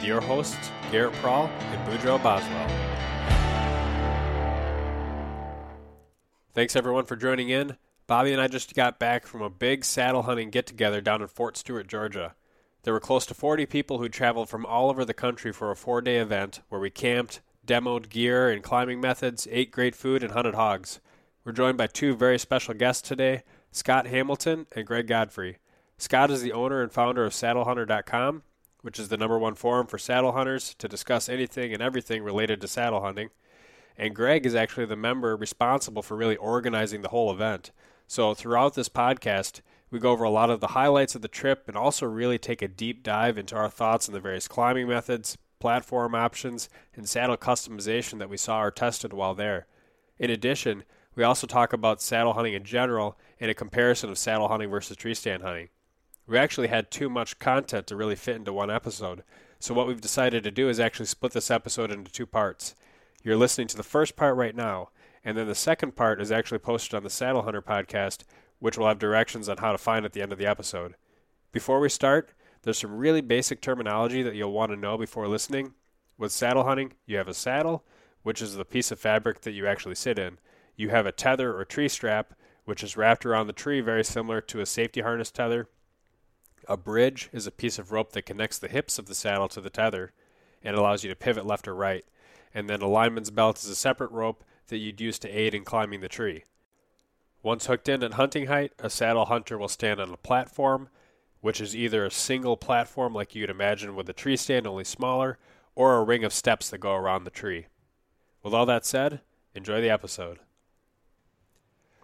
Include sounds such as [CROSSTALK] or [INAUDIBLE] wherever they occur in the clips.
with your hosts, Garrett Prawl and Boudreaux Boswell. Thanks everyone for joining in. Bobby and I just got back from a big saddle hunting get together down in Fort Stewart, Georgia. There were close to 40 people who traveled from all over the country for a four day event where we camped, demoed gear and climbing methods, ate great food, and hunted hogs. We're joined by two very special guests today Scott Hamilton and Greg Godfrey. Scott is the owner and founder of SaddleHunter.com, which is the number one forum for saddle hunters to discuss anything and everything related to saddle hunting. And Greg is actually the member responsible for really organizing the whole event. So throughout this podcast, we go over a lot of the highlights of the trip and also really take a deep dive into our thoughts on the various climbing methods, platform options, and saddle customization that we saw or tested while there. In addition, we also talk about saddle hunting in general and a comparison of saddle hunting versus tree stand hunting we actually had too much content to really fit into one episode. So what we've decided to do is actually split this episode into two parts. You're listening to the first part right now, and then the second part is actually posted on the Saddle Hunter podcast, which will have directions on how to find at the end of the episode. Before we start, there's some really basic terminology that you'll want to know before listening. With saddle hunting, you have a saddle, which is the piece of fabric that you actually sit in. You have a tether or tree strap, which is wrapped around the tree, very similar to a safety harness tether. A bridge is a piece of rope that connects the hips of the saddle to the tether and allows you to pivot left or right. And then a lineman's belt is a separate rope that you'd use to aid in climbing the tree. Once hooked in at hunting height, a saddle hunter will stand on a platform, which is either a single platform like you'd imagine with a tree stand, only smaller, or a ring of steps that go around the tree. With all that said, enjoy the episode.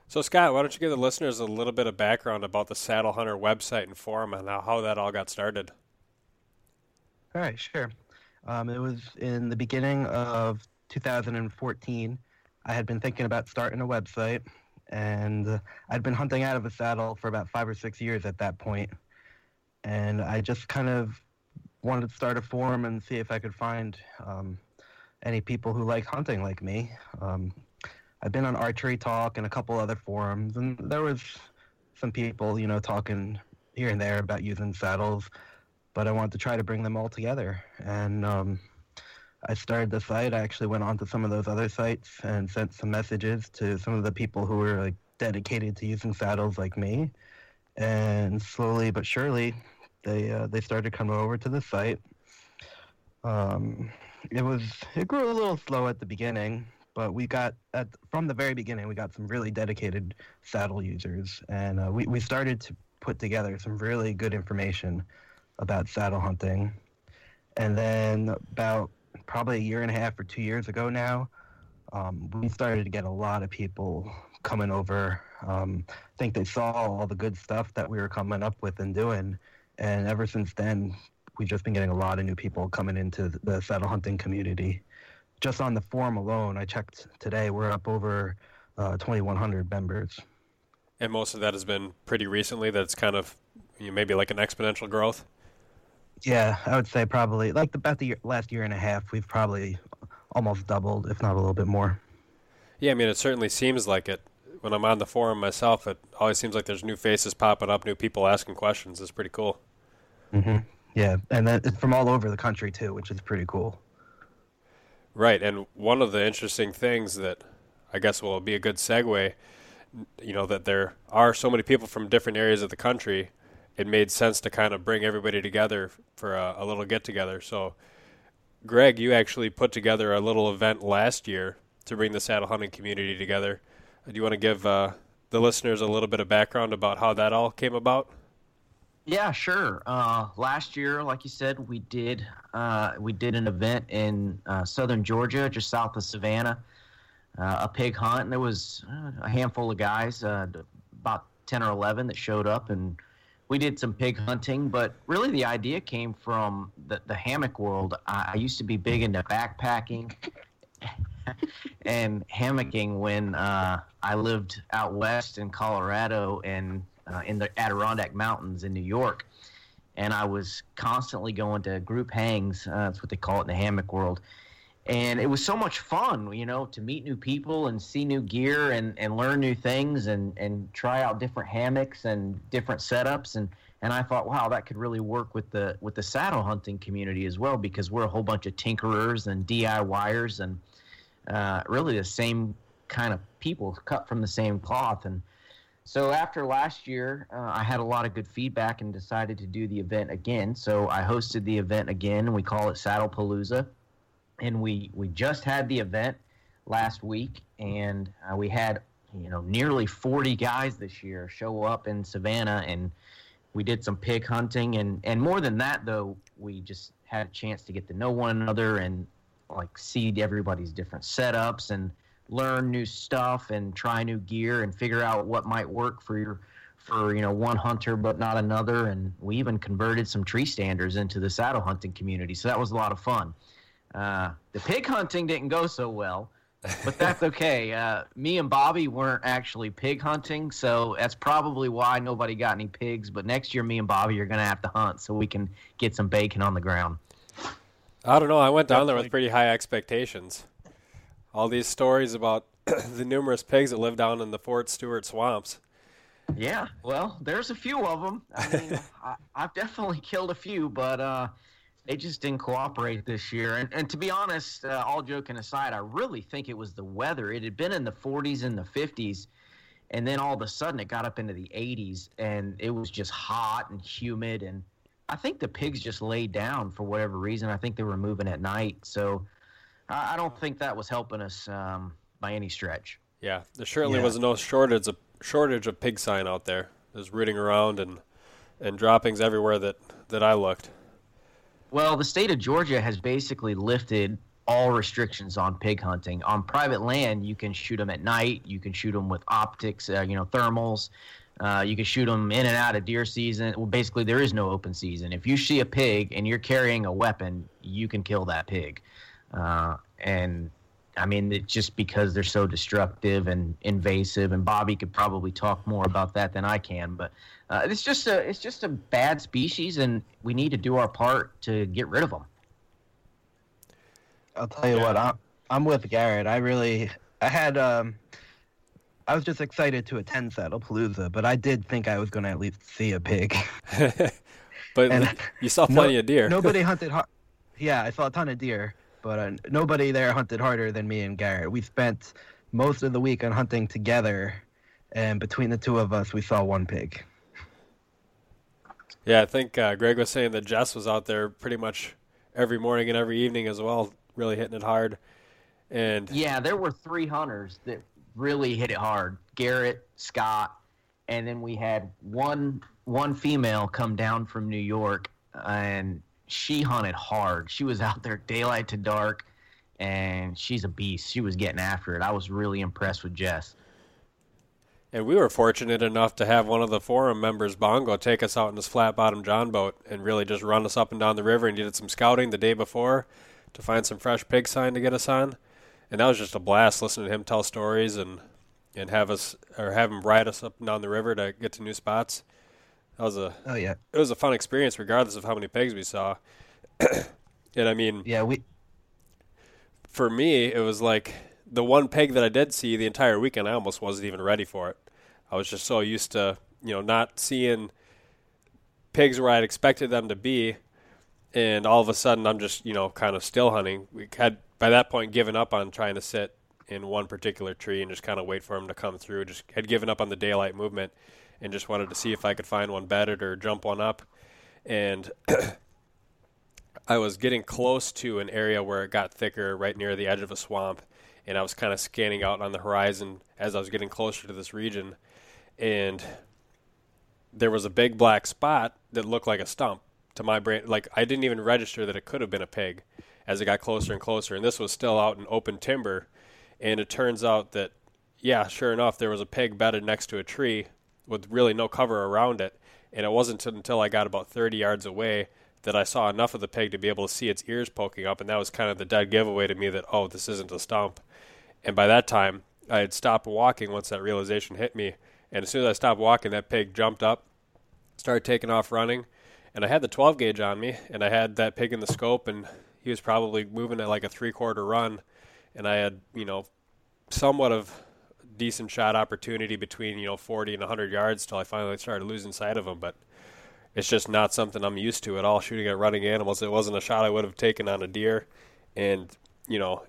So, Scott, why don't you give the listeners a little bit of background about the Saddle Hunter website and forum and how that all got started? All right, sure. Um, it was in the beginning of 2014. I had been thinking about starting a website, and I'd been hunting out of a saddle for about five or six years at that point. And I just kind of wanted to start a forum and see if I could find um, any people who like hunting like me. Um, I've been on Archery Talk and a couple other forums, and there was some people, you know, talking here and there about using saddles, but I wanted to try to bring them all together. And um, I started the site. I actually went on to some of those other sites and sent some messages to some of the people who were like dedicated to using saddles like me. And slowly but surely, they uh, they started coming over to the site. Um, it was it grew a little slow at the beginning, but we got at from the very beginning we got some really dedicated saddle users and uh, we, we started to put together some really good information about saddle hunting. And then about probably a year and a half or two years ago now um, we started to get a lot of people coming over. Um, i think they saw all the good stuff that we were coming up with and doing and ever since then we've just been getting a lot of new people coming into the saddle hunting community just on the forum alone, I checked today, we're up over uh, 2,100 members. And most of that has been pretty recently. That's kind of you know, maybe like an exponential growth. Yeah, I would say probably like the, about the year, last year and a half, we've probably almost doubled, if not a little bit more. Yeah, I mean, it certainly seems like it. When I'm on the forum myself, it always seems like there's new faces popping up, new people asking questions. It's pretty cool. Mm-hmm. Yeah, and then it's from all over the country too, which is pretty cool. Right, and one of the interesting things that I guess will be a good segue, you know, that there are so many people from different areas of the country. It made sense to kind of bring everybody together for a, a little get together. So, Greg, you actually put together a little event last year to bring the saddle hunting community together. Do you want to give uh, the listeners a little bit of background about how that all came about? Yeah, sure. Uh, last year, like you said, we did uh, we did an event in uh, southern Georgia, just south of Savannah, uh, a pig hunt, and there was uh, a handful of guys, uh, about ten or eleven, that showed up, and we did some pig hunting. But really, the idea came from the, the hammock world. I, I used to be big into backpacking [LAUGHS] and hammocking when I lived out west in Colorado and uh, in the Adirondack Mountains in New York. And I was constantly going to group hangs. Uh, that's what they call it in the hammock world. And it was so much fun, you know, to meet new people and see new gear and, and learn new things and, and try out different hammocks and different setups. And, and I thought, wow, that could really work with the with the saddle hunting community as well because we're a whole bunch of tinkerers and DIYers and uh, really the same kind of people cut from the same cloth. And so after last year, uh, I had a lot of good feedback and decided to do the event again. So I hosted the event again, we call it Saddle Palooza. And we we just had the event last week, and uh, we had you know nearly 40 guys this year show up in Savannah, and we did some pig hunting, and and more than that though, we just had a chance to get to know one another and like see everybody's different setups. And learn new stuff and try new gear and figure out what might work for your for you know one hunter but not another. And we even converted some tree standers into the saddle hunting community. So that was a lot of fun. Uh, the pig hunting didn't go so well but that's [LAUGHS] okay. Uh, me and bobby weren't actually pig hunting so that's probably why nobody got any pigs. But next year me and bobby are going to have to hunt so we can get some bacon on the ground. I don't know. I went down there with pretty high expectations all these stories about [CLEARS THROAT] the numerous pigs that live down in the Fort Stewart swamps. Yeah, well, there's a few of them. I [LAUGHS] mean, I, have definitely killed a few, but uh, they just didn't cooperate this year. And, and to be honest, uh, all joking aside, I really think it was the weather. It had been in the 40s and the 50s, and then all of a sudden it got up into the 80s, and it was just hot and humid. And I think the pigs just laid down for whatever reason. I think they were moving at night, so I don't think that was helping us um, by any stretch. Yeah, there certainly yeah. was no shortage of shortage of pig sign out there. There's rooting around and and droppings everywhere that that I looked. Well, the state of Georgia has basically lifted all restrictions on pig hunting. On private land, you can shoot them at night. You can shoot them with optics, uh, you know, thermals. Uh, you can shoot them in and out of deer season. Well, basically, there is no open season. If you see a pig and you're carrying a weapon, you can kill that pig. Uh, and I mean, it's just because they're so destructive and invasive. And Bobby could probably talk more about that than I can. But uh, it's just a it's just a bad species, and we need to do our part to get rid of them. I'll tell you yeah. what, I'm I'm with Garrett. I really I had um I was just excited to attend Saddlepalooza, but I did think I was going to at least see a pig. [LAUGHS] but and you saw [LAUGHS] plenty no, of deer. nobody [LAUGHS] hunted hard. Yeah, I saw a ton of deer but uh, nobody there hunted harder than me and Garrett. We spent most of the week on hunting together, and between the two of us, we saw one pig. Yeah, I think uh, Greg was saying that Jess was out there pretty much every morning and every evening as well, really hitting it hard. And yeah, there were three hunters that really hit it hard: Garrett, Scott, and then we had one one female come down from New York, and she hunted hard. She was [LAUGHS] out there daylight to dark, and she's a beast. She was getting after it. I was really impressed with Jess. And we were fortunate enough to have one of the forum members, Bongo, take us out in his flat bottom John boat and really just run us up and down the river. And he did some scouting the day before to find some fresh pig sign to get us on. And that was just a blast listening to him tell stories and and have us or have him ride us up and down the river to get to new spots. That was a oh yeah, it was a fun experience regardless of how many pigs we saw. [CLEARS THROAT] and I mean, yeah, we for me, it was like the one pig that I did see the entire weekend. I almost wasn't even ready for it. I was just so used to you know not seeing pigs where I'd expected them to be, and all of a sudden I'm just you know kind of still hunting. We had by that point given up on trying to sit in one particular tree and just kind of wait for them to come through. Just had given up on the daylight movement and just wanted to see if I could find one bedded or jump one up. And [CLEARS THROAT] I was getting close to an area where it got thicker, right near the edge of a swamp, and I was kind of scanning out on the horizon as I was getting closer to this region, and there was a big black spot that looked like a stump to my brain. Like I didn't even register that it could have been a pig as it got closer and closer, and this was still out in open timber, and it turns out that yeah, sure enough, there was a pig bedded next to a tree with really no cover around it. And it wasn't until I got about 30 yards away that I saw enough of the pig to be able to see its ears poking up. And that was kind of the dead giveaway to me that, oh, this isn't a stump. And by that time, I had stopped walking once that realization hit me. And as soon as I stopped walking, that pig jumped up, started taking off running. And I had the 12 gauge on me, and I had that pig in the scope, and he was probably moving at like a three quarter run. And I had, you know, somewhat of decent shot opportunity between you know 40 and 100 yards till I finally started losing sight of him. But it's just not something I'm used to at all. Shooting at running animals, it wasn't a shot I would have taken on a deer, and you know,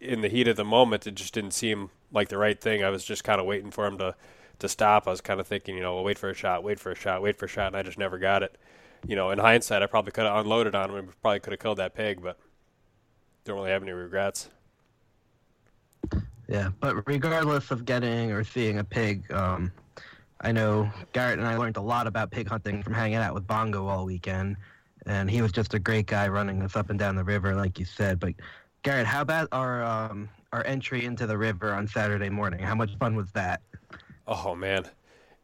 in the heat of the moment, it just didn't seem like the right thing. I was just kind of waiting for him to to stop. I was kind of thinking, you know, well, wait for a shot, wait for a shot, wait for a shot, and I just never got it. You know, in hindsight, I probably could have unloaded on him and probably could have killed that pig, but don't really have any regrets. Yeah, but regardless of getting or seeing a pig, um, I know Garrett and I learned a lot about pig hunting from hanging out with Bongo all weekend, and he was just a great guy running us up and down the river, like you said. But Garrett, how about our um, our entry into the river on Saturday morning? How much fun was that? Oh man,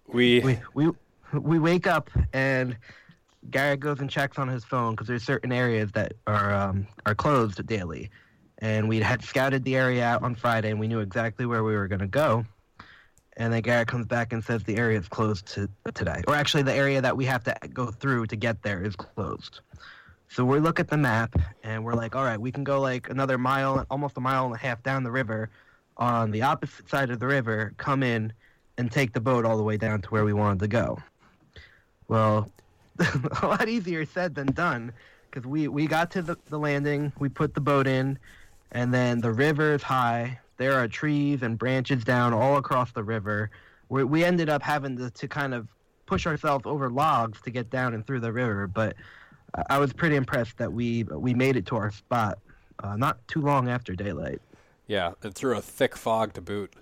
we we we, we wake up and Garrett goes and checks on his phone because there's certain areas that are um, are closed daily and we had scouted the area out on Friday, and we knew exactly where we were going to go. And then Garrett comes back and says the area is closed to, today, or actually the area that we have to go through to get there is closed. So we look at the map and we're like, all right, we can go like another mile, almost a mile and a half down the river, on the opposite side of the river, come in and take the boat all the way down to where we wanted to go. Well, [LAUGHS] a lot easier said than done because we, we got to the, the landing, we put the boat in, and then the river is high. There are trees and branches down all across the river. We, we ended up having to, to kind of push ourselves over logs to get down and through the river, but I was pretty impressed that we we made it to our spot uh, not too long after daylight. Yeah, and through a thick fog to boot.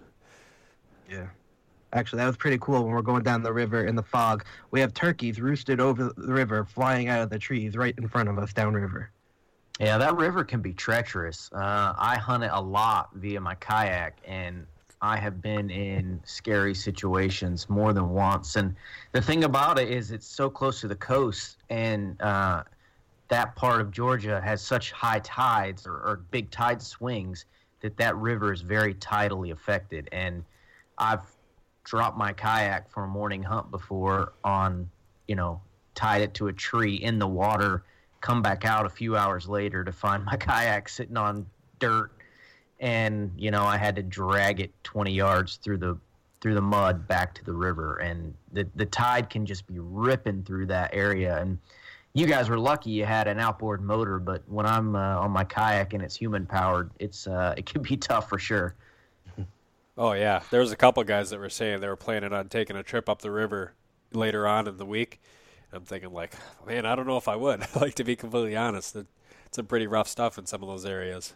Yeah. Actually, that was pretty cool when we're going down the river in the fog. We have turkeys roosted over the river, flying out of the trees right in front of us downriver. Yeah, that river can be treacherous. Uh, I hunt it a lot via my kayak, and I have been in scary situations more than once. And the thing about it is, it's so close to the coast, and uh, that part of Georgia has such high tides or, or big tide swings that that river is very tidally affected. And I've dropped my kayak for a morning hunt before on, you know, tied it to a tree in the water come back out a few hours later to find [LAUGHS] my kayak sitting on dirt. And you know I had to drag it 20 yards through the through the mud back to the river. And the the tide can just be ripping through that area. And you guys were lucky you had an outboard motor but when I'm uh, on my kayak and it's human powered it's uh, [LAUGHS] it can be tough for sure. Oh yeah. There was a couple guys that were saying they were planning on taking a trip up the river later on in the week I'm thinking like, man, I don't know if I would. [LAUGHS] like to be completely honest, it's some pretty rough stuff in some of those areas.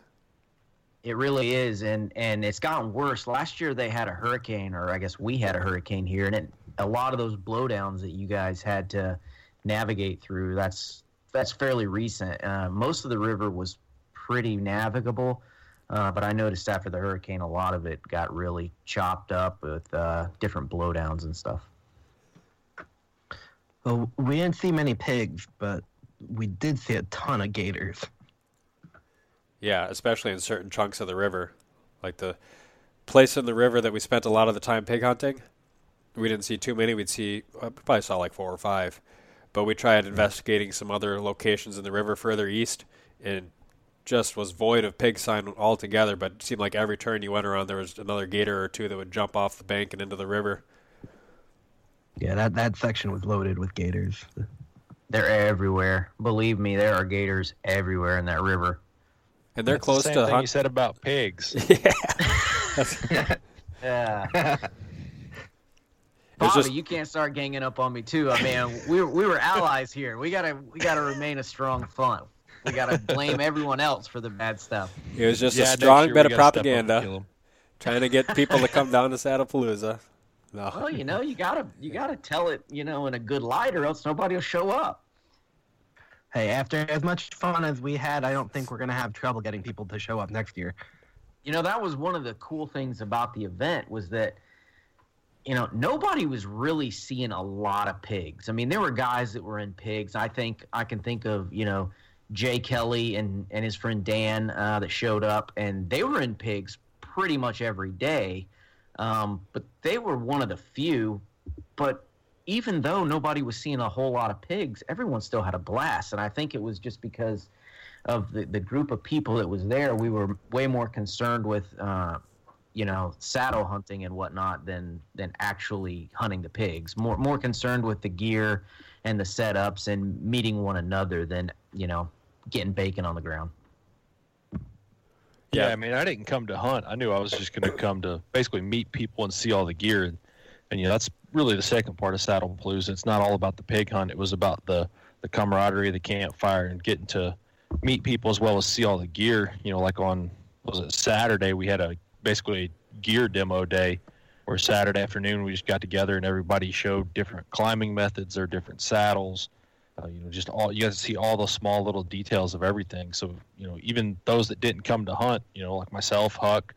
It really is, and and it's gotten worse. Last year they had a hurricane, or I guess we had a hurricane here, and it, a lot of those blowdowns that you guys had to navigate through. That's that's fairly recent. Uh, most of the river was pretty navigable, uh, but I noticed after the hurricane, a lot of it got really chopped up with uh, different blowdowns and stuff. Well, we didn't see many pigs, but we did see a ton of gators. Yeah, especially in certain chunks of the river. Like the place in the river that we spent a lot of the time pig hunting, we didn't see too many. We'd see, we probably saw like four or five. But we tried investigating some other locations in the river further east, and just was void of pig sign altogether. But it seemed like every turn you went around, there was another gator or two that would jump off the bank and into the river. Yeah, that that section was loaded with gators. They're everywhere. Believe me, there are gators everywhere in that river. And they're That's close the same to thing hunt. you said about pigs. [LAUGHS] Yeah. [LAUGHS] was Bobby, just- you can't start ganging up on me too. I mean, we were, we were allies here. We gotta we gotta remain a strong front. We gotta blame everyone else for the bad stuff. It was just Yeah, a strong year bit of gotta step up and propaganda, trying to get people to come down to Saddlepalooza. No. Well, you [LAUGHS] know, you gotta you gotta tell it, you know, in a good light, or else nobody will show up. Hey, after as much fun as we had, I don't think we're gonna have trouble getting people to show up next year. You know, that was one of the cool things about the event was that, you know, nobody was really seeing a lot of pigs. I mean, there were guys that were in pigs. I think I can think of, you know, Jay Kelly and, and his friend Dan uh, that showed up, and they were in pigs pretty much every day. Um, but they were one of the few. But even though nobody was seeing a whole lot of pigs, everyone still had a blast. And I think it was just because of the, the group of people that was there, we were way more concerned with, uh, you know, saddle hunting and whatnot than than actually hunting the pigs. More more concerned with the gear and the setups and meeting one another than you know getting bacon on the ground. Yeah, Yeah. I mean, I didn't come to hunt. I knew I was just going to come to basically meet people and see all the gear. And, and you know, that's really the second part of Saddle Palooza. It's not all about the pig hunt. It was about the, the camaraderie, the campfire, and getting to meet people as well as see all the gear. You know, like on, was it Saturday, we had a basically gear demo day where Saturday afternoon we just got together and everybody showed different climbing methods, or different saddles. Uh, you know, just all you got to see all the small little details of everything. So, you know, even those that didn't come to hunt, you know, like myself, Huck,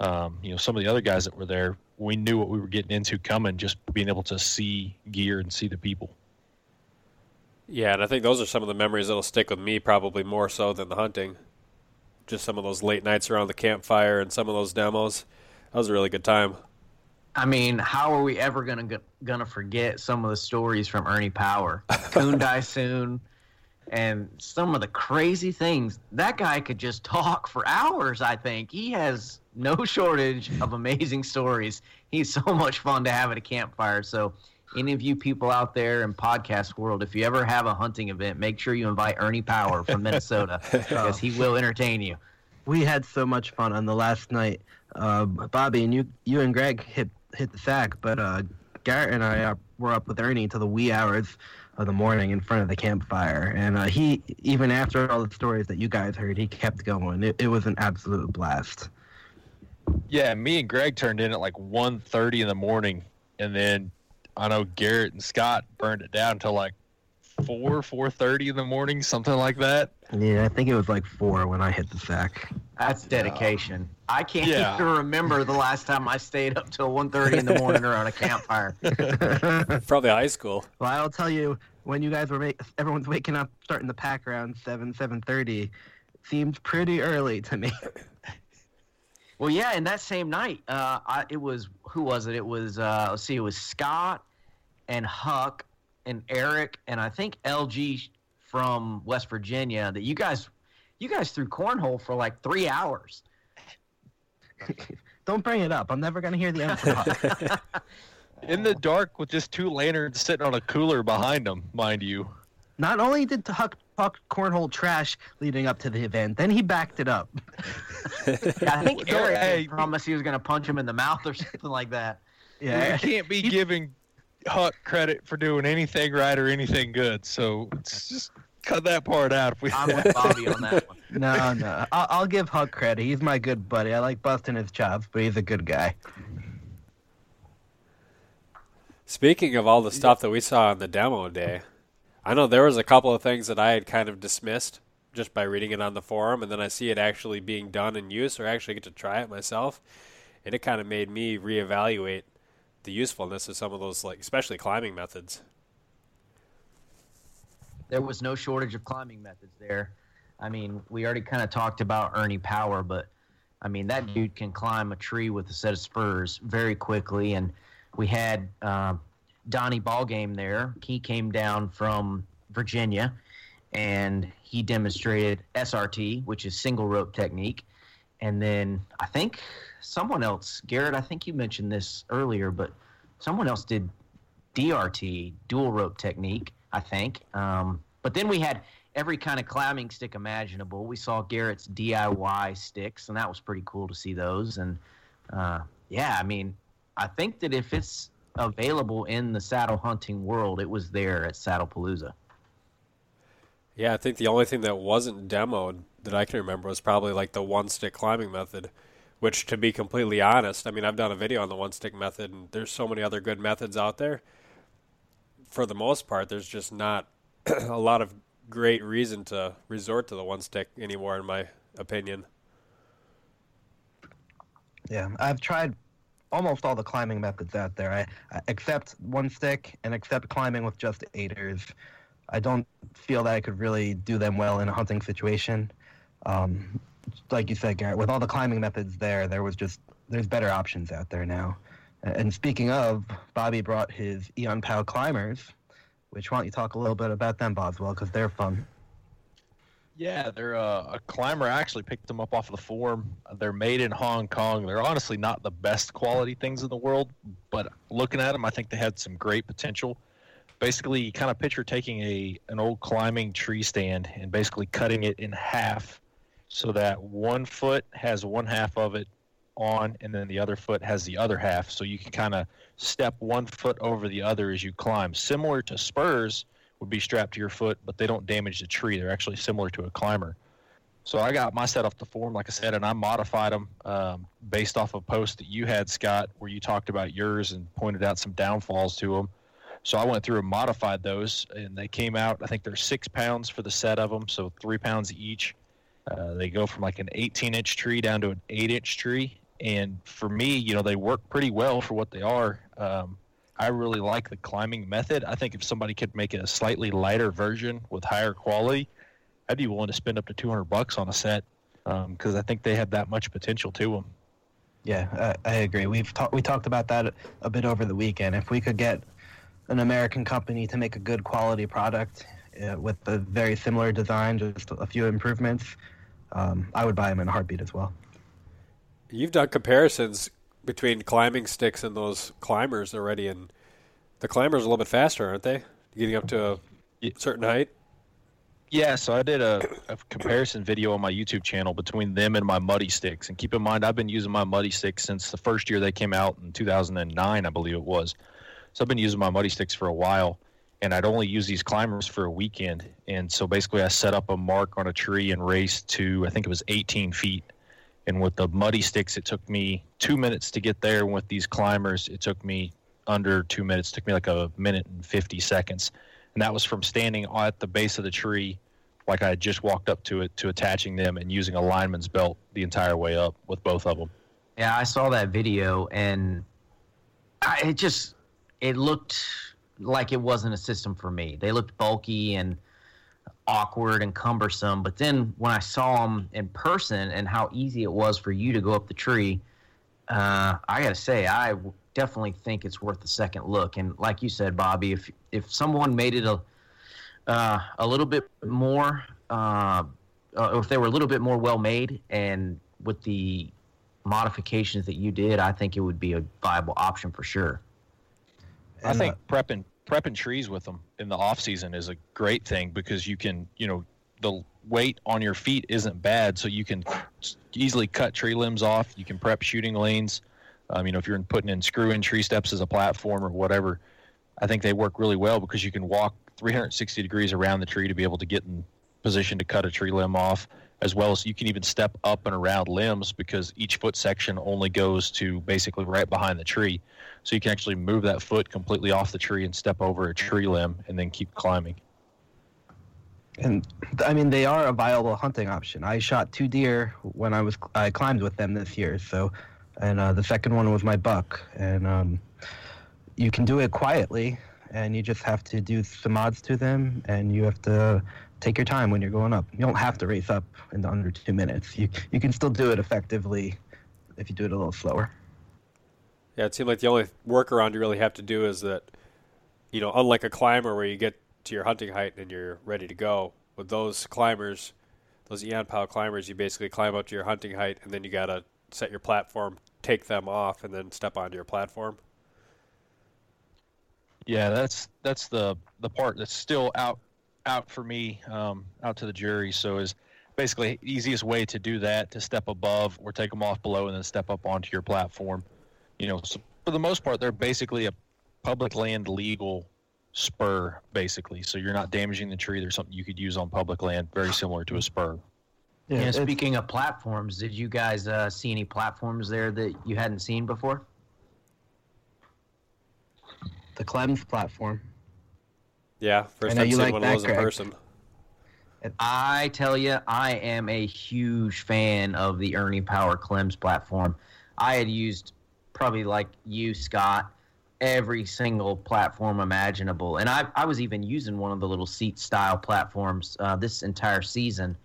um, you know, some of the other guys that were there, we knew what we were getting into coming, just being able to see gear and see the people. Yeah, and I think those are some of the memories that'll stick with me probably more so than the hunting. Just some of those late nights around the campfire and some of those demos. That was a really good time. I mean, how are we ever gonna go- gonna forget some of the stories from Ernie Power, [LAUGHS] Die Soon, and some of the crazy things that guy could just talk for hours. I think he has no [LAUGHS] shortage of amazing stories. He's so much fun to have at a campfire. So, any of you people out there in podcast world, if you ever have a hunting event, make sure you invite Ernie Power from Minnesota [LAUGHS] because he will entertain you. We had so much fun on the last night. Uh, Bobby and you, you and Greg hit hit the sack, but uh, Garrett and I uh, were up with Ernie till the wee hours of the morning in front of the campfire, and uh, he even after all the stories that you guys heard, he kept going. It, it was an absolute blast. Yeah, me and Greg turned in at like 1.30 in the morning, and then I know Garrett and Scott burned it down until like four, four thirty in the morning, something like that. Yeah, I think it was like four when I hit the sack. That's dedication. I can't Yeah. even remember the last time I stayed up till 1.30 in the morning around a campfire. [LAUGHS] Probably high school. Well, I'll tell you, when you guys were make, everyone's waking up, starting to pack around seven, seven thirty, seemed pretty early to me. [LAUGHS] Well, yeah, and that same night, uh, I, it was who was it? It was uh, let's see, it was Scott and Huck and Eric and I think LG from West Virginia. That you guys, you guys threw cornhole for like three hours. Don't bring it up. I'm never gonna hear the end of it. In the dark with just two lanterns sitting on a cooler behind them, mind you. Not only did Huck talk cornhole trash leading up to the event, then he backed it up. I think [LAUGHS] Eric hey, promised he was going to punch him in the mouth or something like that. Yeah, You can't be giving Huck credit for doing anything right or anything good. So let's just cut that part out. If we, I'm with Bobby on that one. [LAUGHS] no, no. I'll, I'll give Huck credit. He's my good buddy. I like busting his chops, but he's a good guy. Speaking of all the stuff that we saw on the demo day, I know there was a couple of things that I had kind of dismissed just by reading it on the forum, and then I see it actually being done in use, or actually get to try it myself, and it kind of made me reevaluate the usefulness of some of those, like especially climbing methods. there was no shortage of climbing methods there. I mean, we already kind of talked about Ernie Power, but I mean that dude can climb a tree with a set of spurs very quickly. And we had uh, Donnie Ballgame there. He came down from Virginia, and he demonstrated SRT, which is single rope technique. And then I think someone else, Garrett, I think you mentioned this earlier, but someone else did DRT, dual rope technique, I think. Um, but then we had every kind of climbing stick imaginable. We saw Garrett's DIY sticks, and that was pretty cool to see those. And uh, yeah, I mean, I think that if it's available in the saddle hunting world, it was there at Saddle Palooza. Yeah, I think the only thing that wasn't demoed that I can remember was probably like the one stick climbing method, which to be completely honest, I mean, I've done a video on the one stick method and there's so many other good methods out there. For the most part, there's just not [CLEARS THROAT] a lot of great reason to resort to the one stick anymore, in my opinion. Yeah, I've tried almost all the climbing methods out there. I, I except one stick and except climbing with just aiders. I don't feel that I could really do them well in a hunting situation. Um, like you said, Garrett, with all the climbing methods there, there was just there's better options out there now. And speaking of, Bobby brought his Eon Pal climbers, which why don't you talk a little bit about them, Boswell, because they're fun. Yeah, they're uh, a climber. I actually picked them up off of the forum. They're made in Hong Kong. They're honestly not the best quality things in the world, but looking at them, I think they had some great potential basically kind of picture taking a an old climbing tree stand and basically cutting it in half so that one foot has one half of it on and then the other foot has the other half so you can kind of step one foot over the other as you climb similar to spurs would be strapped to your foot but they don't damage the tree they're actually similar to a climber so i got my set off the form like i said and i modified them um, based off a post that you had scott where you talked about yours and pointed out some downfalls to them so I went through and modified those, and they came out. I think they're six pounds for the set of them, so three pounds each. Uh, they go from like an 18 inch tree down to an 8 inch tree. And for me, you know, they work pretty well for what they are. Um, I really like the climbing method. I think if somebody could make a slightly lighter version with higher quality, I'd be willing to spend up to 200 bucks on a set because um, I think they have that much potential to them. Yeah, I, I agree. We've talked we talked about that a bit over the weekend. If we could get an American company to make a good quality product uh, with a very similar design, just a few improvements, um, I would buy them in a heartbeat as well. You've done comparisons between climbing sticks and those climbers already, and the climbers are a little bit faster, aren't they? Getting up to a certain height. Yeah, so I did a, a, comparison video on my YouTube channel between them and my muddy sticks. And keep in mind, I've been using my muddy sticks since the first year they came out in 2009, I believe it was. So I've been using my muddy sticks for a while, and I'd only use these climbers for a weekend. And so basically, I set up a mark on a tree and raced to I think it was 18 feet. And with the muddy sticks, it took me two minutes to get there. And with these climbers, it took me under two minutes. It took me like a minute and 50 seconds. And that was from standing at the base of the tree, like I had just walked up to it, to attaching them and using a lineman's belt the entire way up with both of them. Yeah, I saw that video, and I, it just it looked like it wasn't a system for me. They looked bulky and awkward and cumbersome. But then when I saw them in person and how easy it was for you to go up the tree, uh, I got to say, I definitely think it's worth a second look. And like you said, Bobby, if if someone made it a uh, a little bit more, uh, if they were a little bit more well made, and with the modifications that you did, I think it would be a viable option for sure. I think prepping prepping trees with them in the off season is a great thing because you can, you know, the weight on your feet isn't bad, so you can easily cut tree limbs off. You can prep shooting lanes. Um, you know, if you're putting in screw in tree steps as a platform or whatever, I think they work really well because you can walk 360 degrees around the tree to be able to get in position to cut a tree limb off as well as you can even step up and around limbs because each foot section only goes to basically right behind the tree. So you can actually move that foot completely off the tree and step over a tree limb and then keep climbing. And I mean, they are a viable hunting option. I shot two deer when I was I climbed with them this year. So, and uh, the second one was my buck. And um, you can do it quietly, and you just have to do some mods to them, and you have to take your time when you're going up. You don't have to race up in under two minutes. You you can still do it effectively if you do it a little slower. Yeah, it seemed like the only workaround you really have to do is that, you know, unlike a climber where you get to your hunting height and you're ready to go, with those climbers, those Eon Pal climbers, you basically climb up to your hunting height, and then you gotta set your platform, take them off, and then step onto your platform. Yeah, that's that's the the part that's still out out for me, um, out to the jury. So is basically easiest way to do that to step above or take them off below and then step up onto your platform. You know, so for the most part, they're basically a public land legal spur, basically. So you're not damaging the tree. There's something you could use on public land, very similar to a spur. Yeah, yeah speaking of platforms, did you guys uh, see any platforms there that you hadn't seen before? The Clems platform. Yeah, first time seeing like one of those in person. I tell you, I am a huge fan of the Ernie Power Clems platform. I had used probably like you, Scott, every single platform imaginable, and I I was even using one of the little seat style platforms uh, this entire season.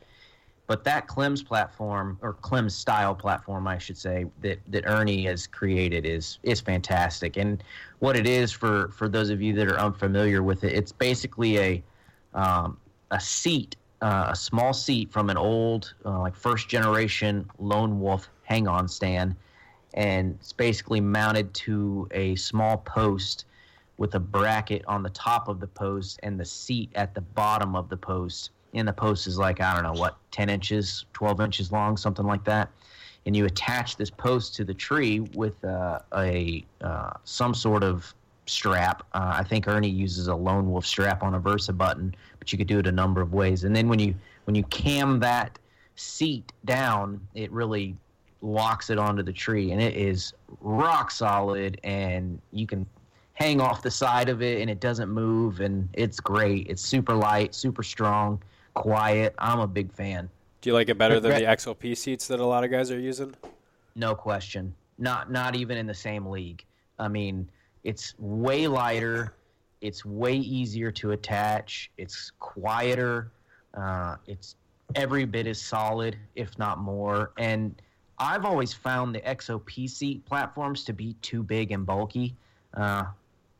But that Clems platform or Clems style platform, I should say, that, that Ernie has created is is fantastic. And what it is for for those of you that are unfamiliar with it, it's basically a um, a seat, uh, a small seat from an old uh, like first generation lone wolf hang on stand, and it's basically mounted to a small post with a bracket on the top of the post and the seat at the bottom of the post and the post is like I don't know what 10 inches, 12 inches long, something like that. And you attach this post to the tree with uh, a uh, some sort of strap. Uh, I think Ernie uses a lone wolf strap on a Versa button, but you could do it a number of ways. And then when you when you cam that seat down, it really locks it onto the tree, and it is rock solid. And you can hang off the side of it, and it doesn't move, and it's great. It's super light, super strong quiet. I'm a big fan. Do you like it better than the XOP seats that a lot of guys are using? No question. Not not even in the same league. I mean, it's way lighter. It's way easier to attach. It's quieter. Uh, it's every bit as solid, if not more. And I've always found the XOP seat platforms to be too big and bulky. Uh,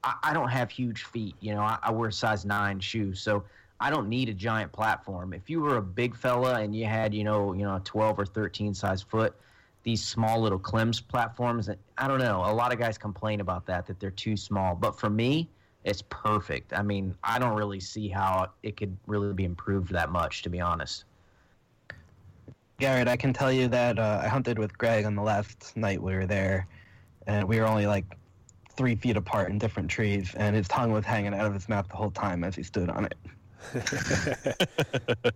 I, I, don't have huge feet. You know, I, I wear size nine shoes, so I don't need a giant platform. If you were a big fella and you had, you know, you know, a 12 or 13 size foot, these small little Clems platforms, I don't know. A lot of guys complain about that, that they're too small. But for me, it's perfect. I mean, I don't really see how it could really be improved that much, to be honest. Garrett, I can tell you that uh, I hunted with Greg on the last night we were there, and we were only like three feet apart in different trees, and his tongue was hanging out of his mouth the whole time as he stood on it. [LAUGHS]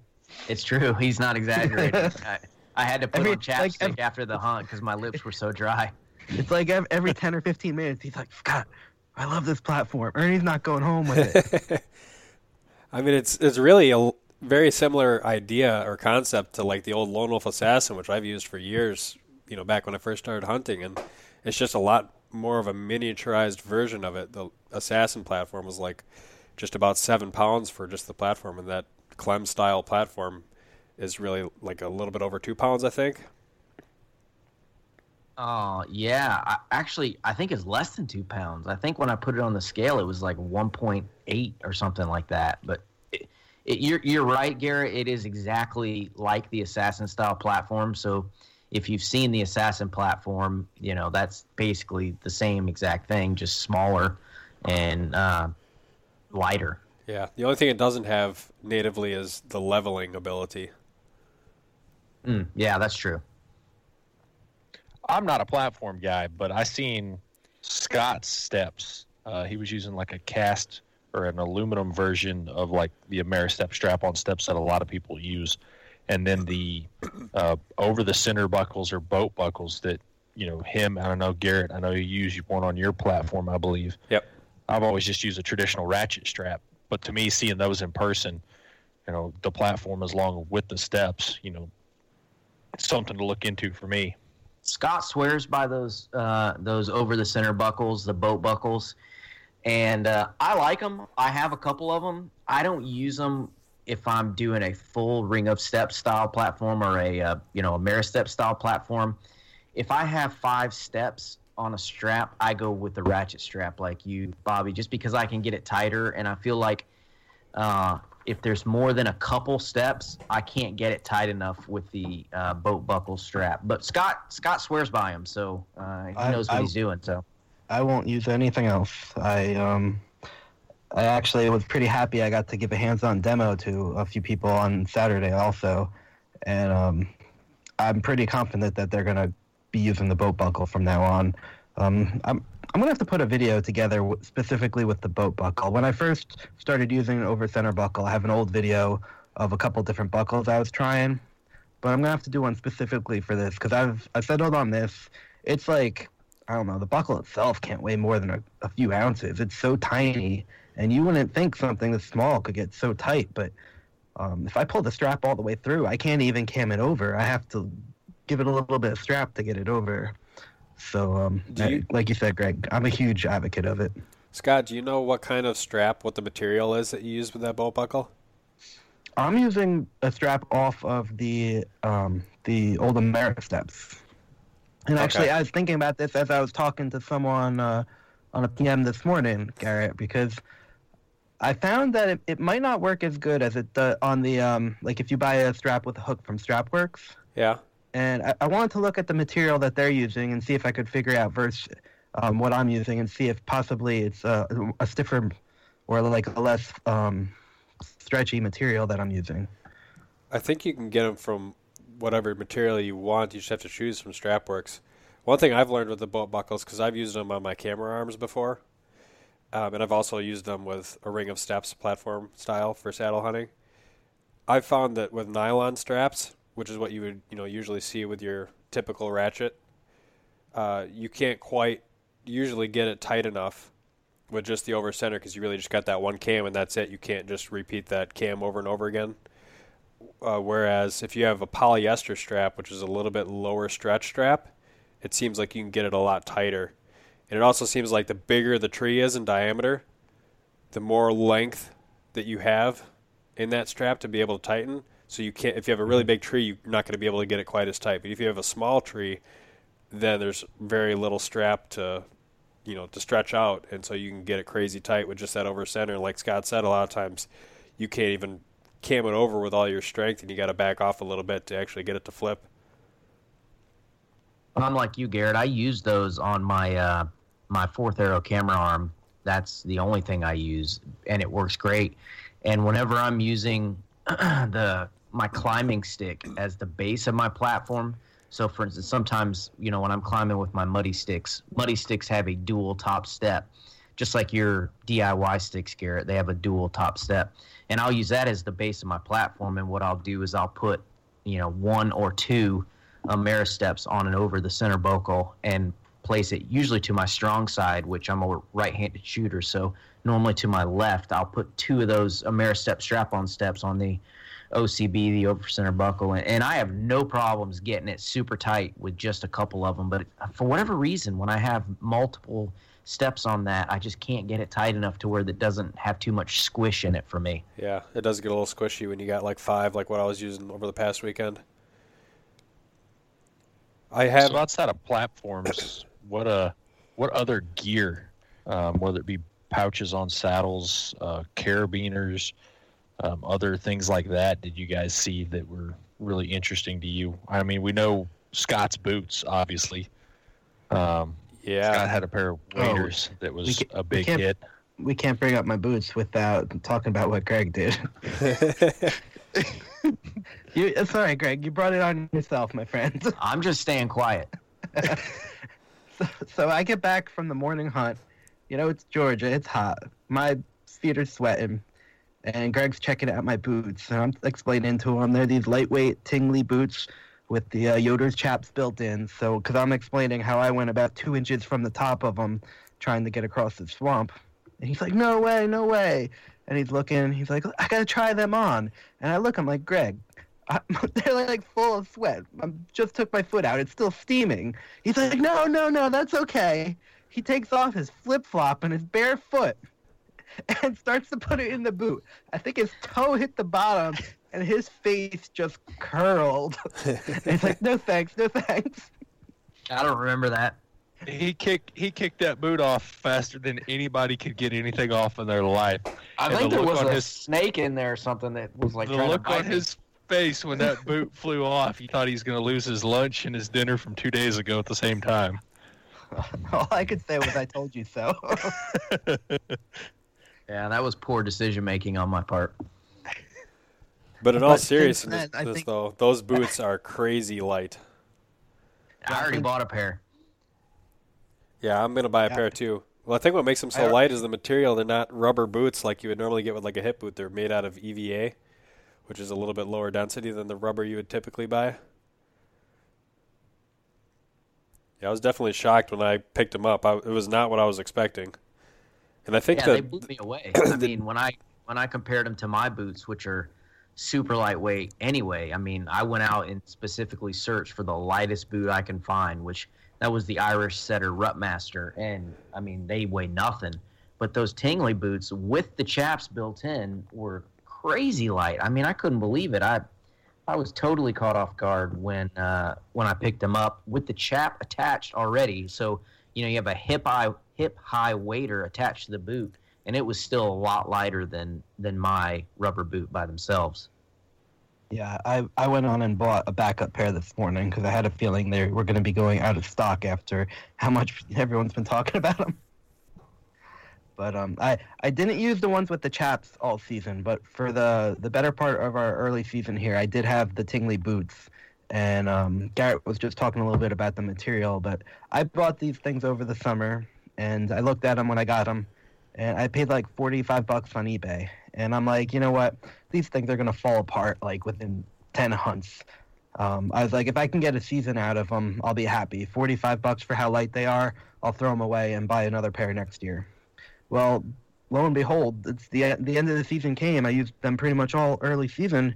it's true. He's not exaggerating. [LAUGHS] I, I had to put every, on chapstick like, after the hunt because my lips were so dry. It's like every 10 or 15 minutes, he's like, Scott, I love this platform. Ernie's not going home with it. [LAUGHS] I mean, it's it's really a very similar idea or concept to like the old Lone Wolf Assassin, which I've used for years, you know, back when I first started hunting. And it's just a lot more of a miniaturized version of it. The Assassin platform was like just about seven pounds for just the platform, and that Clem style platform is really like a little bit over two pounds, I think. Oh yeah, I, actually, I think it's less than two pounds. I think when I put it on the scale, it was like one point eight or something like that. But it, it, you're you're right, Garrett. It is exactly like the assassin style platform. So if you've seen the assassin platform, you know that's basically the same exact thing, just smaller and uh, lighter. Yeah, the only thing it doesn't have natively is the leveling ability. Mm, yeah, that's true. I'm not a platform guy, but I seen Scott's steps. Uh, he was using like a cast or an aluminum version of like the Ameristep strap-on steps that a lot of people use, and then the uh, over the center buckles or boat buckles that you know him. I don't know Garrett. I know you use one on your platform, I believe. Yep. I've always just used a traditional ratchet strap. But to me, seeing those in person, you know, the platform as long with the steps, you know, it's something to look into for me. Scott swears by those uh, those over the center buckles, the boat buckles, and uh, I like them. I have a couple of them. I don't use them if I'm doing a full ring of steps style platform or a uh, you know a Ameristep style platform. If I have five steps, on a strap, I go with the ratchet strap like you, Bobby, just because I can get it tighter, and I feel like uh, if there's more than a couple steps, I can't get it tight enough with the uh, boat buckle strap. But Scott Scott swears by him, so uh, he I- knows what I- he's doing. So I won't use anything else. I um, I actually was pretty happy. I got to give a hands-on demo to a few people on Saturday also, and um, I'm pretty confident that they're gonna be using the boat buckle from now on. Um, I'm I'm gonna have to put a video together w- specifically with the boat buckle. When I first started using an over center buckle, I have an old video of a couple different buckles I was trying, but I'm gonna have to do one specifically for this because I've I settled on this. It's like I don't know, the buckle itself can't weigh more than a, a few ounces. It's so tiny, and you wouldn't think something this small could get so tight. But um, if I pull the strap all the way through, I can't even cam it over. I have to give it a little bit of strap to get it over. So, um, you- like you said, Greg, I'm a huge advocate of it. Scott, do you know what kind of strap, what the material is that you use with that boat buckle? I'm using a strap off of the um, the old Ameristeps. And actually, Okay. I was thinking about this as I was talking to someone uh, on a PM this morning, Garrett, because I found that it, it might not work as good as it does on the um, like if you buy a strap with a hook from Strapworks. Yeah. And I, I wanted to look at the material that they're using and see if I could figure out versus um, what I'm using and see if possibly it's a, a stiffer or like a less um, stretchy material that I'm using. I think you can get them from whatever material you want. You just have to choose from Strapworks. One thing I've learned with the boat buckles, because I've used them on my camera arms before, um, and I've also used them with a ring of steps platform style for saddle hunting. I've found that with nylon straps, which is what you would you know usually see with your typical ratchet, uh, you can't quite usually get it tight enough with just the over center because you really just got that one cam and that's it. You can't just repeat that cam over and over again. Uh, whereas if you have a polyester strap, which is a little bit lower stretch strap, it seems like you can get it a lot tighter. And it also seems like the bigger the tree is in diameter, the more length that you have in that strap to be able to tighten. So you can't. If you have a really big tree, you're not going to be able to get it quite as tight. But if you have a small tree, then there's very little strap to, you know, to stretch out, and so you can get it crazy tight with just that over center. Like Scott said, a lot of times you can't even cam it over with all your strength, and you got to back off a little bit to actually get it to flip. I'm like you, Garrett. I use those on my uh, my fourth arrow camera arm. That's the only thing I use, and it works great. And whenever I'm using [CLEARS THROAT] the my climbing stick as the base of my platform, so for instance, sometimes you know when I'm climbing with my muddy sticks, muddy sticks have a dual top step, just like your DIY sticks, Garrett. They have a dual top step, and I'll use that as the base of my platform. And what I'll do is I'll put you know one or two Ameristeps on and over the center buckle and place it usually to my strong side, which I'm a right-handed shooter. So normally to my left, I'll put two of those Ameristep strap-on steps on the OCB, the over center buckle, and, and I have no problems getting it super tight with just a couple of them. But for whatever reason, when I have multiple steps on that, I just can't get it tight enough to where that doesn't have too much squish in it for me. Yeah, it does get a little squishy when you got like five, like what I was using over the past weekend. I have so outside of platforms, [COUGHS] what uh, what other gear, um, whether it be pouches on saddles, uh, carabiners, um, other things like that, did you guys see that were really interesting to you? I mean, we know Scott's boots, obviously. Um, yeah. Scott had a pair of Oh, that was ca- a big can't- hit. We can't bring up my boots without talking about what Greg did. [LAUGHS] You, it's all right, Greg. You brought it on yourself, my friend. I'm just staying quiet. [LAUGHS] so, so I get back from the morning hunt. You know, it's Georgia. It's hot. My feet are sweating. And Greg's checking out my boots. And I'm explaining to him they're these lightweight, Tingley boots with the uh, Yoder's chaps built in. So, because I'm explaining how I went about two inches from the top of them trying to get across the swamp. And he's like, no way, no way. And he's looking, he's like, I gotta try them on. And I look, I'm like, Greg, I, [LAUGHS] they're like full of sweat. I just took my foot out. It's still steaming. He's like, no, no, no, that's okay. He takes off his flip flop and his bare foot [LAUGHS] and starts to put it in the boot. I think his toe hit the bottom and his face just curled. [LAUGHS] and he's like, no thanks, no thanks. I don't remember that. He kicked he kicked that boot off faster than anybody could get anything off in their life. I And think the there was a his- snake in there or something that was like the trying look to bite on me. his face when that boot flew off, he thought he was going to lose his lunch and his dinner from two days ago at the same time. [LAUGHS] All I could say was I told you so. Yeah, that was poor decision making on my part. But in all But since seriousness, then, I think- though, those boots are crazy light. I already bought a pair. Yeah, I'm gonna buy a Yeah. pair too. Well, I think what makes them so light is the material. They're not rubber boots like you would normally get with like a hip boot. They're made out of EVA, which is a little bit lower density than the rubber you would typically buy. Yeah, I was definitely shocked when I picked them up. I, it was not what I was expecting. And I think Yeah, they blew me away. [CLEARS THROAT] I mean, when I when I compared them to my boots, which are super lightweight anyway, I mean, I went out and specifically searched for the lightest boot I can find, which that was the Irish Setter Rutmaster, and I mean, they weigh nothing. But those Tingley boots with the chaps built in were crazy light. I mean, I couldn't believe it. I I was totally caught off guard when uh, when I picked them up with the chap attached already. So you know you have a hip high hip high wader attached to the boot, and it was still a lot lighter than than my rubber boot by themselves. yeah, I, I went on and bought a backup pair this morning because I had a feeling they were going to be going out of stock after how much [LAUGHS] everyone's been talking about them. But um, I, I didn't use the ones with the chaps all season, but for the, the better part of our early season here, I did have the Tingley boots. And um, Garrett was just talking a little bit about the material, but I bought these things over the summer, and I looked at them when I got them, and I paid like 45 bucks on eBay. And I'm like, you know what? These things are to fall apart like within 10 hunts. Um, I was like, if I can get a season out of them, I'll be happy. 45 bucks for how light they are, I'll throw them away and buy another pair next year. Well, lo and behold, it's the the end of the season came. I used them pretty much all early season,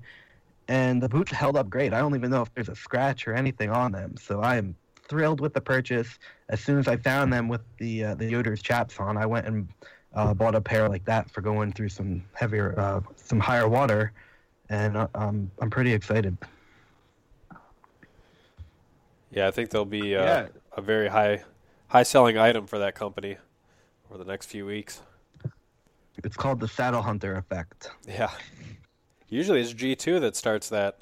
and the boots held up great. I don't even know if there's a scratch or anything on them. So I am thrilled with the purchase. As soon as I found them with the uh, the Yoder's chaps on, I went and uh, bought a pair like that for going through some heavier, uh, some higher water, and uh, um, I'm pretty excited. yeah, I think they'll be uh, Yeah. a very high high selling item for that company over the next few weeks. It's called the Saddle Hunter effect. Yeah. Usually it's G2 that starts that.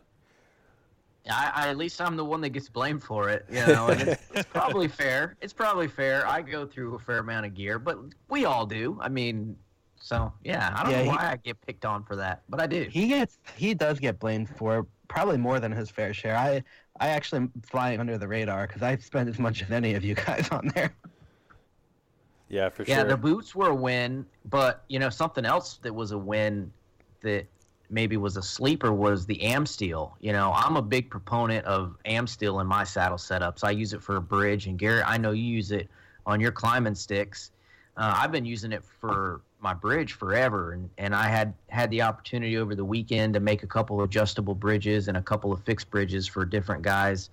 I, I at least I'm the one that gets blamed for it, you know. And it's, it's [LAUGHS] probably fair. It's probably fair. I go through a fair amount of gear, but we all do. I mean, so yeah, I don't Yeah, know he- why I get picked on for that, but I do. He gets he does get blamed for probably more than his fair share. I I actually am flying under the radar because I spend as much as any of you guys on there. Yeah, for Yeah, sure. Yeah, the boots were a win, but you know something else that was a win that maybe was a sleeper was the Amsteel. You know, I'm a big proponent of Amsteel in my saddle setups. I use it for a bridge, and Garrett, I know you use it on your climbing sticks. Uh, I've been using it for my bridge forever, and, and I had had the opportunity over the weekend to make a couple adjustable bridges and a couple of fixed bridges for different guys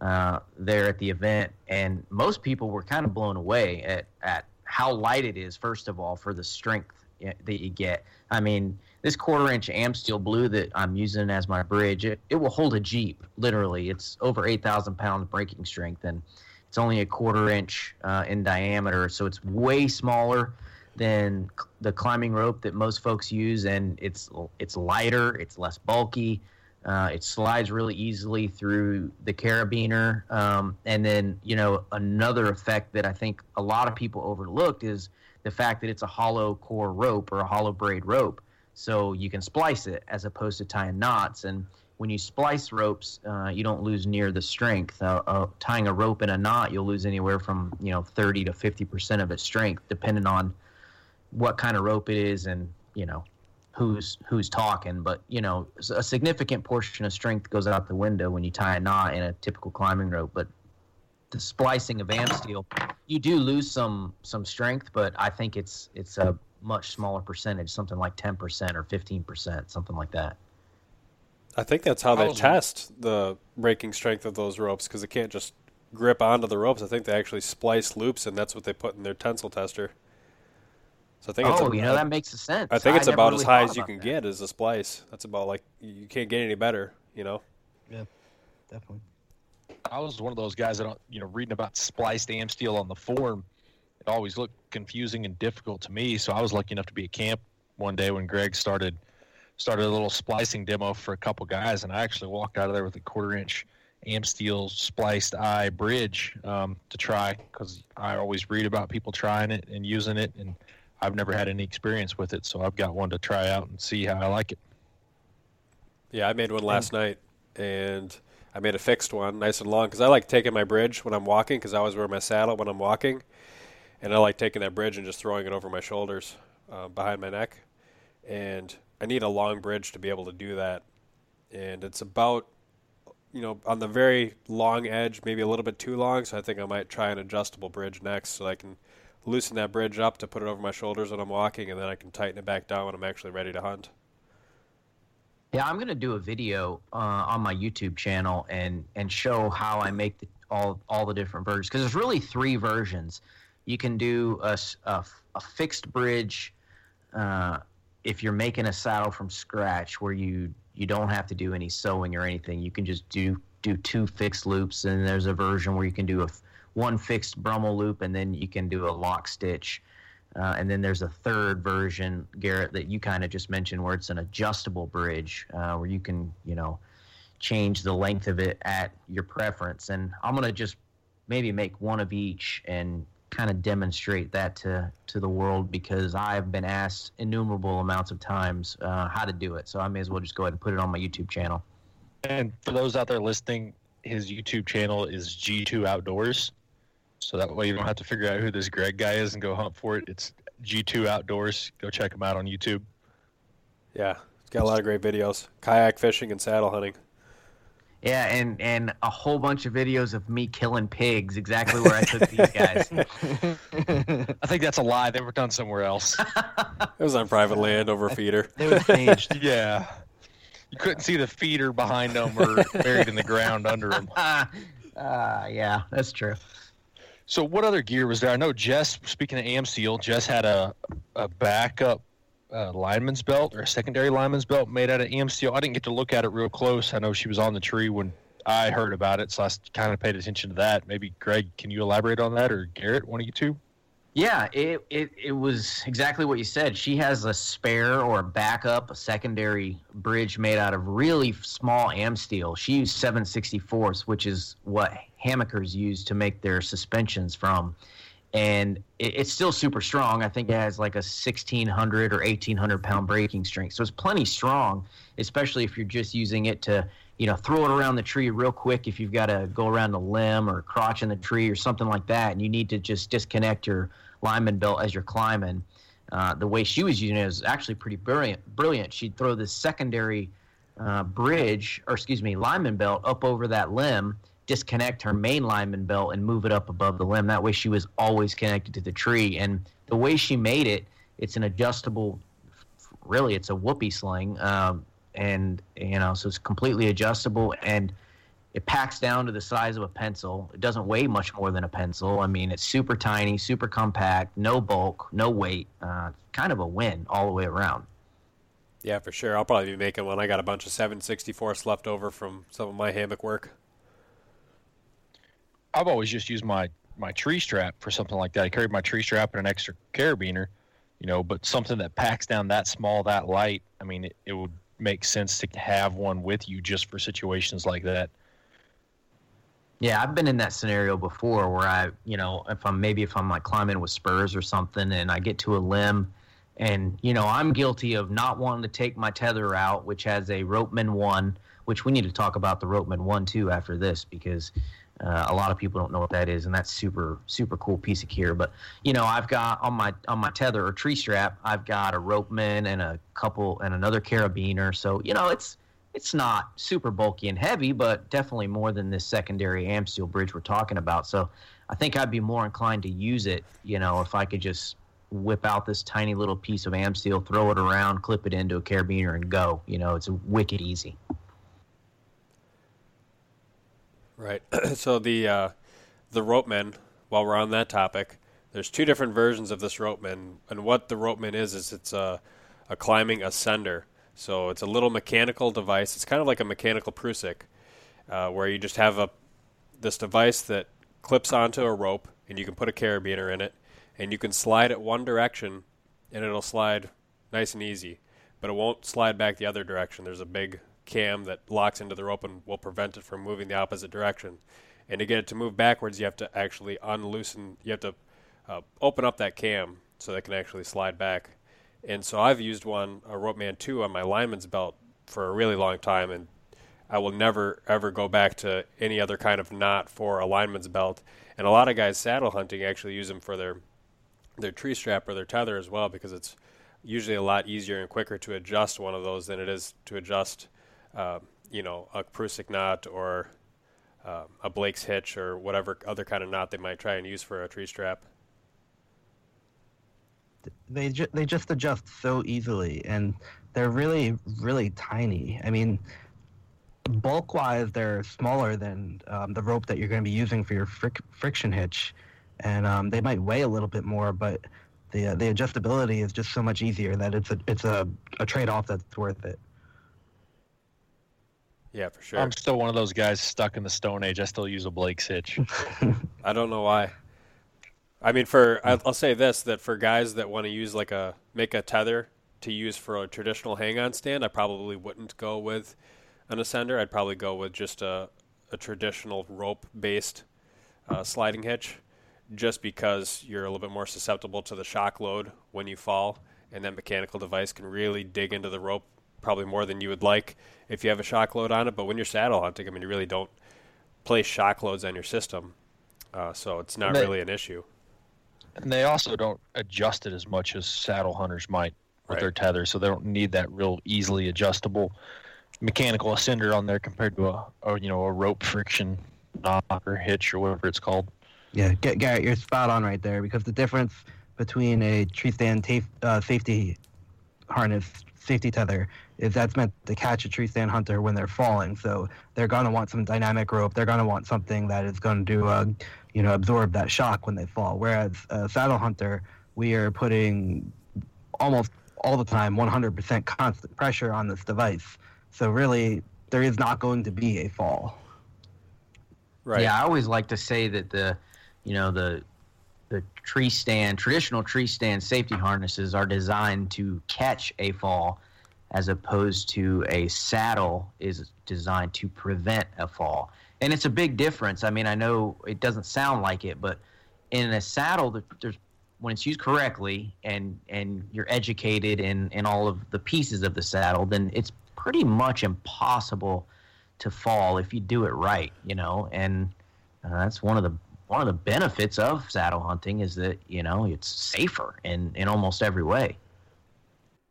uh, there at the event, and most people were kind of blown away at, at how light it is. First of all, for the strength that you get. I mean, this quarter inch Amsteel blue that I'm using as my bridge, it, it will hold a Jeep. Literally, it's over eight thousand pounds breaking strength, and it's only a quarter inch uh, in diameter, so it's way smaller than the climbing rope that most folks use, and it's it's lighter, it's less bulky. Uh, it slides really easily through the carabiner. Um, and then, you know, another effect that I think a lot of people overlooked is the fact that it's a hollow core rope or a hollow braid rope. So you can splice it as opposed to tying knots. And when you splice ropes, uh, you don't lose near the strength. Uh, uh, tying a rope in a knot, you'll lose anywhere from, you know, 30 to 50% of its strength, depending on what kind of rope it is and, you know, who's who's talking, but you know, a significant portion of strength goes out the window when you tie a knot in a typical climbing rope. But the splicing of Amsteel, you do lose some some strength, but I think it's it's a much smaller percentage, something like ten percent or fifteen percent, something like that. I think that's how they was- test the breaking strength of those ropes because they can't just grip onto the ropes. I think they actually splice loops, and that's what they put in their tensile tester. So I think it's Oh, a- you know that makes sense. I think it's never about really as high as you can that. get as a splice. That's about like you can't get any better, you know. Yeah, definitely. I was one of those guys that, don't- you know, reading about spliced Amsteel on the forum, it always looked confusing and difficult to me. So I was lucky enough to be at camp one day when Greg started started a little splicing demo for a couple guys, and I actually walked out of there with a quarter inch Amsteel spliced eye bridge um, to try because I always read about people trying it and using it, and I've never had any experience with it, so I've got one to try out and see how I like it. Yeah, I made one last night, and I made a fixed one, nice and long, because I like taking my bridge when I'm walking, because I always wear my saddle when I'm walking, and I like taking that bridge and just throwing it over my shoulders, uh, behind my neck, and I need a long bridge to be able to do that, and it's about you know, on the very long edge, maybe a little bit too long. So I think I might try an adjustable bridge next, so I can loosen that bridge up to put it over my shoulders when I'm walking, and then I can tighten it back down when I'm actually ready to hunt. Yeah, I'm gonna do a video uh, on my YouTube channel and and show how I make the, all all the different versions because there's really three versions. You can do a, a, a fixed bridge uh, if you're making a saddle from scratch, where you you don't have to do any sewing or anything. You can just do do two fixed loops, and there's a version where you can do a one fixed Brummel loop, and then you can do a lock stitch. Uh, and then there's a third version, Garrett, that you kind of just mentioned, where it's an adjustable bridge, uh, where you can, you know, change the length of it at your preference. And I'm gonna just maybe make one of each and kind of demonstrate that to to the world because I've been asked innumerable amounts of times uh, how to do it. So I may as well just go ahead and put it on my YouTube channel. And for those out there listening, his YouTube channel is G2 Outdoors. So that way you don't have to figure out who this Greg guy is and go hunt for it. It's G2 Outdoors. Go check him out on YouTube. Yeah, it's got a lot of great videos. Kayak fishing and saddle hunting. Yeah, and and a whole bunch of videos of me killing pigs, exactly where I took these guys. [LAUGHS] I think that's a lie. They were done somewhere else. [LAUGHS] it was on private land over a feeder. They were staged. [LAUGHS] yeah. You couldn't see the feeder behind them or buried in the ground under them. uh, yeah, that's true. So, what other gear was there? I know Jess, speaking of Amsteel, Jess had a, a backup uh, lineman's belt or a secondary lineman's belt made out of Amsteel. I didn't get to look at it real close. I know she was on the tree when I heard about it, so I kind of paid attention to that. Maybe Greg, can you elaborate on that, or Garrett, one of you two? Yeah, it, it, it was exactly what you said. She has a spare or a backup, a secondary bridge made out of really small Amsteel. She used 764s, which is what hammockers use to make their suspensions from and it, it's still super strong. I think it has like a 1600 or 1800 pound breaking strength, so it's plenty strong, especially if you're just using it to you know throw it around the tree real quick if you've got to go around a limb or crotch in the tree or something like that, and you need to just disconnect your lineman belt as you're climbing. Uh, the way she was using it is actually pretty brilliant. Brilliant. She'd throw this secondary uh, bridge, or excuse me, lineman belt up over that limb disconnect her main lineman belt and move it up above the limb. That way, she was always connected to the tree. And the way she made it, it's an adjustable. Really, it's a whoopee sling, um, and you know, so it's completely adjustable and it packs down to the size of a pencil. It doesn't weigh much more than a pencil. I mean, it's super tiny, super compact, no bulk, no weight. Uh, kind of a win all the way around. Yeah, for sure. I'll probably be making one. I got a bunch of 764s left over from some of my hammock work. I've always just used my my tree strap for something like that. I carried my tree strap and an extra carabiner, you know, but something that packs down that small, that light. I mean, it, it would make sense to have one with you just for situations like that. Yeah, I've been in that scenario before where I, you know, if I'm maybe if I'm like climbing with spurs or something and I get to a limb and, you know, I'm guilty of not wanting to take my tether out, which has a Ropeman 1, which we need to talk about the Ropeman 1 too after this because uh, a lot of people don't know what that is, and that's super super cool piece of gear. But you know, I've got on my on my tether or tree strap, I've got a ropeman and a couple and another carabiner. So you know, it's it's not super bulky and heavy, but definitely more than this secondary Amsteel bridge we're talking about. So I think I'd be more inclined to use it. You know, if I could just whip out this tiny little piece of Amsteel, throw it around, clip it into a carabiner, and go. You know, it's wicked easy. Right. [CLEARS THROAT] so the uh, the ropeman. While we're on that topic, there's two different versions of this ropeman, and what the ropeman is is it's a a climbing ascender. So it's a little mechanical device. It's kind of like a mechanical Prusik, uh, where you just have a this device that clips onto a rope, and you can put a carabiner in it, and you can slide it one direction, and it'll slide nice and easy, but it won't slide back the other direction. There's a big cam that locks into the rope and will prevent it from moving the opposite direction. And to get it to move backwards, you have to actually unloosen. You have to uh, open up that cam so that it can actually slide back. And so I've used one, a Ropeman 2, on my lineman's belt for a really long time, and I will never ever go back to any other kind of knot for a lineman's belt. And a lot of guys saddle hunting actually use them for their their tree strap or their tether as well because it's usually a lot easier and quicker to adjust one of those than it is to adjust, uh, you know, a Prusik knot or uh, a Blake's hitch or whatever other kind of knot they might try and use for a tree strap. They ju- they just adjust so easily, and they're really really tiny. I mean, bulk wise, they're smaller than um, the rope that you're going to be using for your fric- friction hitch, and um, they might weigh a little bit more, but the uh, the adjustability is just so much easier that it's a it's a, a trade off that's worth it. Yeah, for sure. I'm still one of those guys stuck in the Stone Age. I still use a Blake's hitch. [LAUGHS] I don't know why. I mean, for I'll, I'll say this: that for guys that want to use like a make a tether to use for a traditional hang-on stand, I probably wouldn't go with an ascender. I'd probably go with just a, a traditional rope-based uh, sliding hitch, just because you're a little bit more susceptible to the shock load when you fall, and that mechanical device can really dig into the rope probably more than you would like if you have a shock load on it. But when you're saddle hunting, I mean, you really don't place shock loads on your system, uh, so it's not They- really an issue. And they also don't adjust it as much as saddle hunters might with Right. their tether, so they don't need that real easily adjustable mechanical ascender on there compared to a, a you know a rope friction knock or hitch or whatever it's called. Yeah, Ga- Garrett, you're spot on right there because the difference between a tree stand ta- uh, safety harness, safety tether, is that's meant to catch a tree stand hunter when they're falling. So they're going to want some dynamic rope. They're going to want something that is going to, uh, you know, absorb that shock when they fall. Whereas a saddle hunter, we are putting almost all the time 100% constant pressure on this device. So really, there is not going to be a fall. Right. Yeah, I always like to say that the, you know, the the tree stand, traditional tree stand safety harnesses are designed to catch a fall, as opposed to a saddle is designed to prevent a fall. And it's a big difference. I mean, I know it doesn't sound like it, but in a saddle, there- there's when it's used correctly and and you're educated in in all of the pieces of the saddle, then it's pretty much impossible to fall if you do it right, you know. And uh, that's one of the one of the benefits of saddle hunting is that you know it's safer in in almost every way.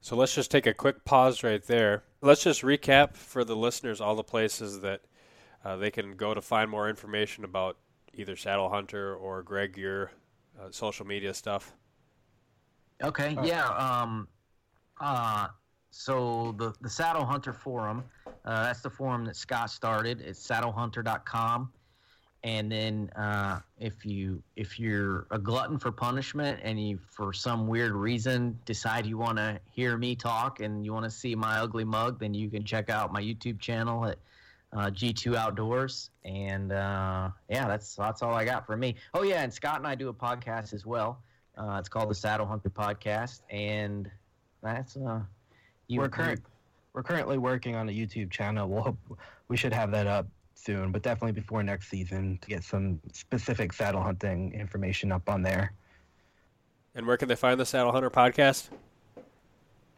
So let's just take a quick pause right there. Let's just recap for the listeners all the places that uh, they can go to find more information about either Saddle Hunter or Greg, your uh, social media stuff. Okay, yeah. Um, uh, so the the Saddle Hunter forum, uh, that's the forum that Scott started. It's saddlehunter.com. And then uh, if you if you're a glutton for punishment and you for some weird reason decide you want to hear me talk and you want to see my ugly mug, then you can check out my YouTube channel at uh, G2 Outdoors. And uh, yeah, that's that's all I got for me. Oh yeah, and Scott and I do a podcast as well. Uh, it's called the Saddle Hunter Podcast, and that's uh, you, we're current we're currently working on a YouTube channel. [LAUGHS] We'll hope we should have that up soon, but definitely before next season to get some specific saddle hunting information up on there. And where can they find the Saddle Hunter podcast?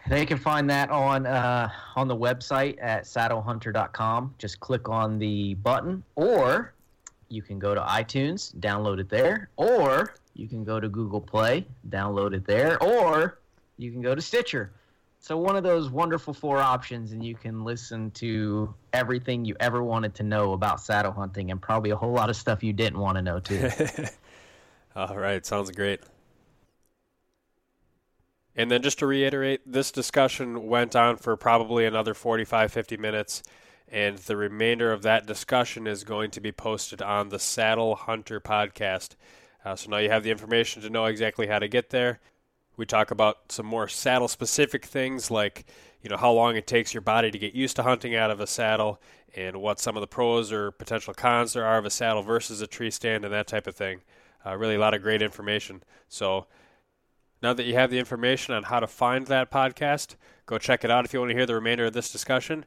They can find that on uh, on the website at saddlehunter.com. Just click on the button, or you can go to iTunes, download it there, or you can go to Google Play, download it there, or you can go to Stitcher. So one of those wonderful four options, and you can listen to everything you ever wanted to know about saddle hunting, and probably a whole lot of stuff you didn't want to know too. [LAUGHS] All right, sounds great. And then just to reiterate, this discussion went on for probably another 45, 50 minutes, and the remainder of that discussion is going to be posted on the Saddle Hunter podcast. Uh, so now you have the information to know exactly how to get there. We talk about some more saddle specific things like, you know, how long it takes your body to get used to hunting out of a saddle and what some of the pros or potential cons there are of a saddle versus a tree stand and that type of thing. Uh, really a lot of great information. So Now that you have the information on how to find that podcast, go check it out if you want to hear the remainder of this discussion.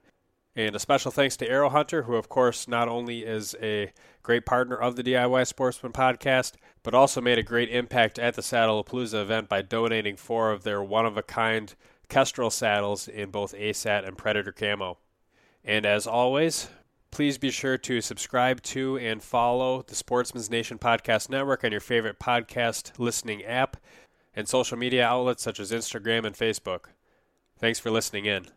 And a special thanks to Aero Hunter, who, of course, not only is a great partner of the DIY Sportsman podcast, but also made a great impact at the Saddle Saddlepalooza event by donating four of their one of a kind Kestrel saddles in both ASAT and Predator camo. And as always, please be sure to subscribe to and follow the Sportsman's Nation Podcast Network on your favorite podcast listening app and social media outlets such as Instagram and Facebook. Thanks for listening in.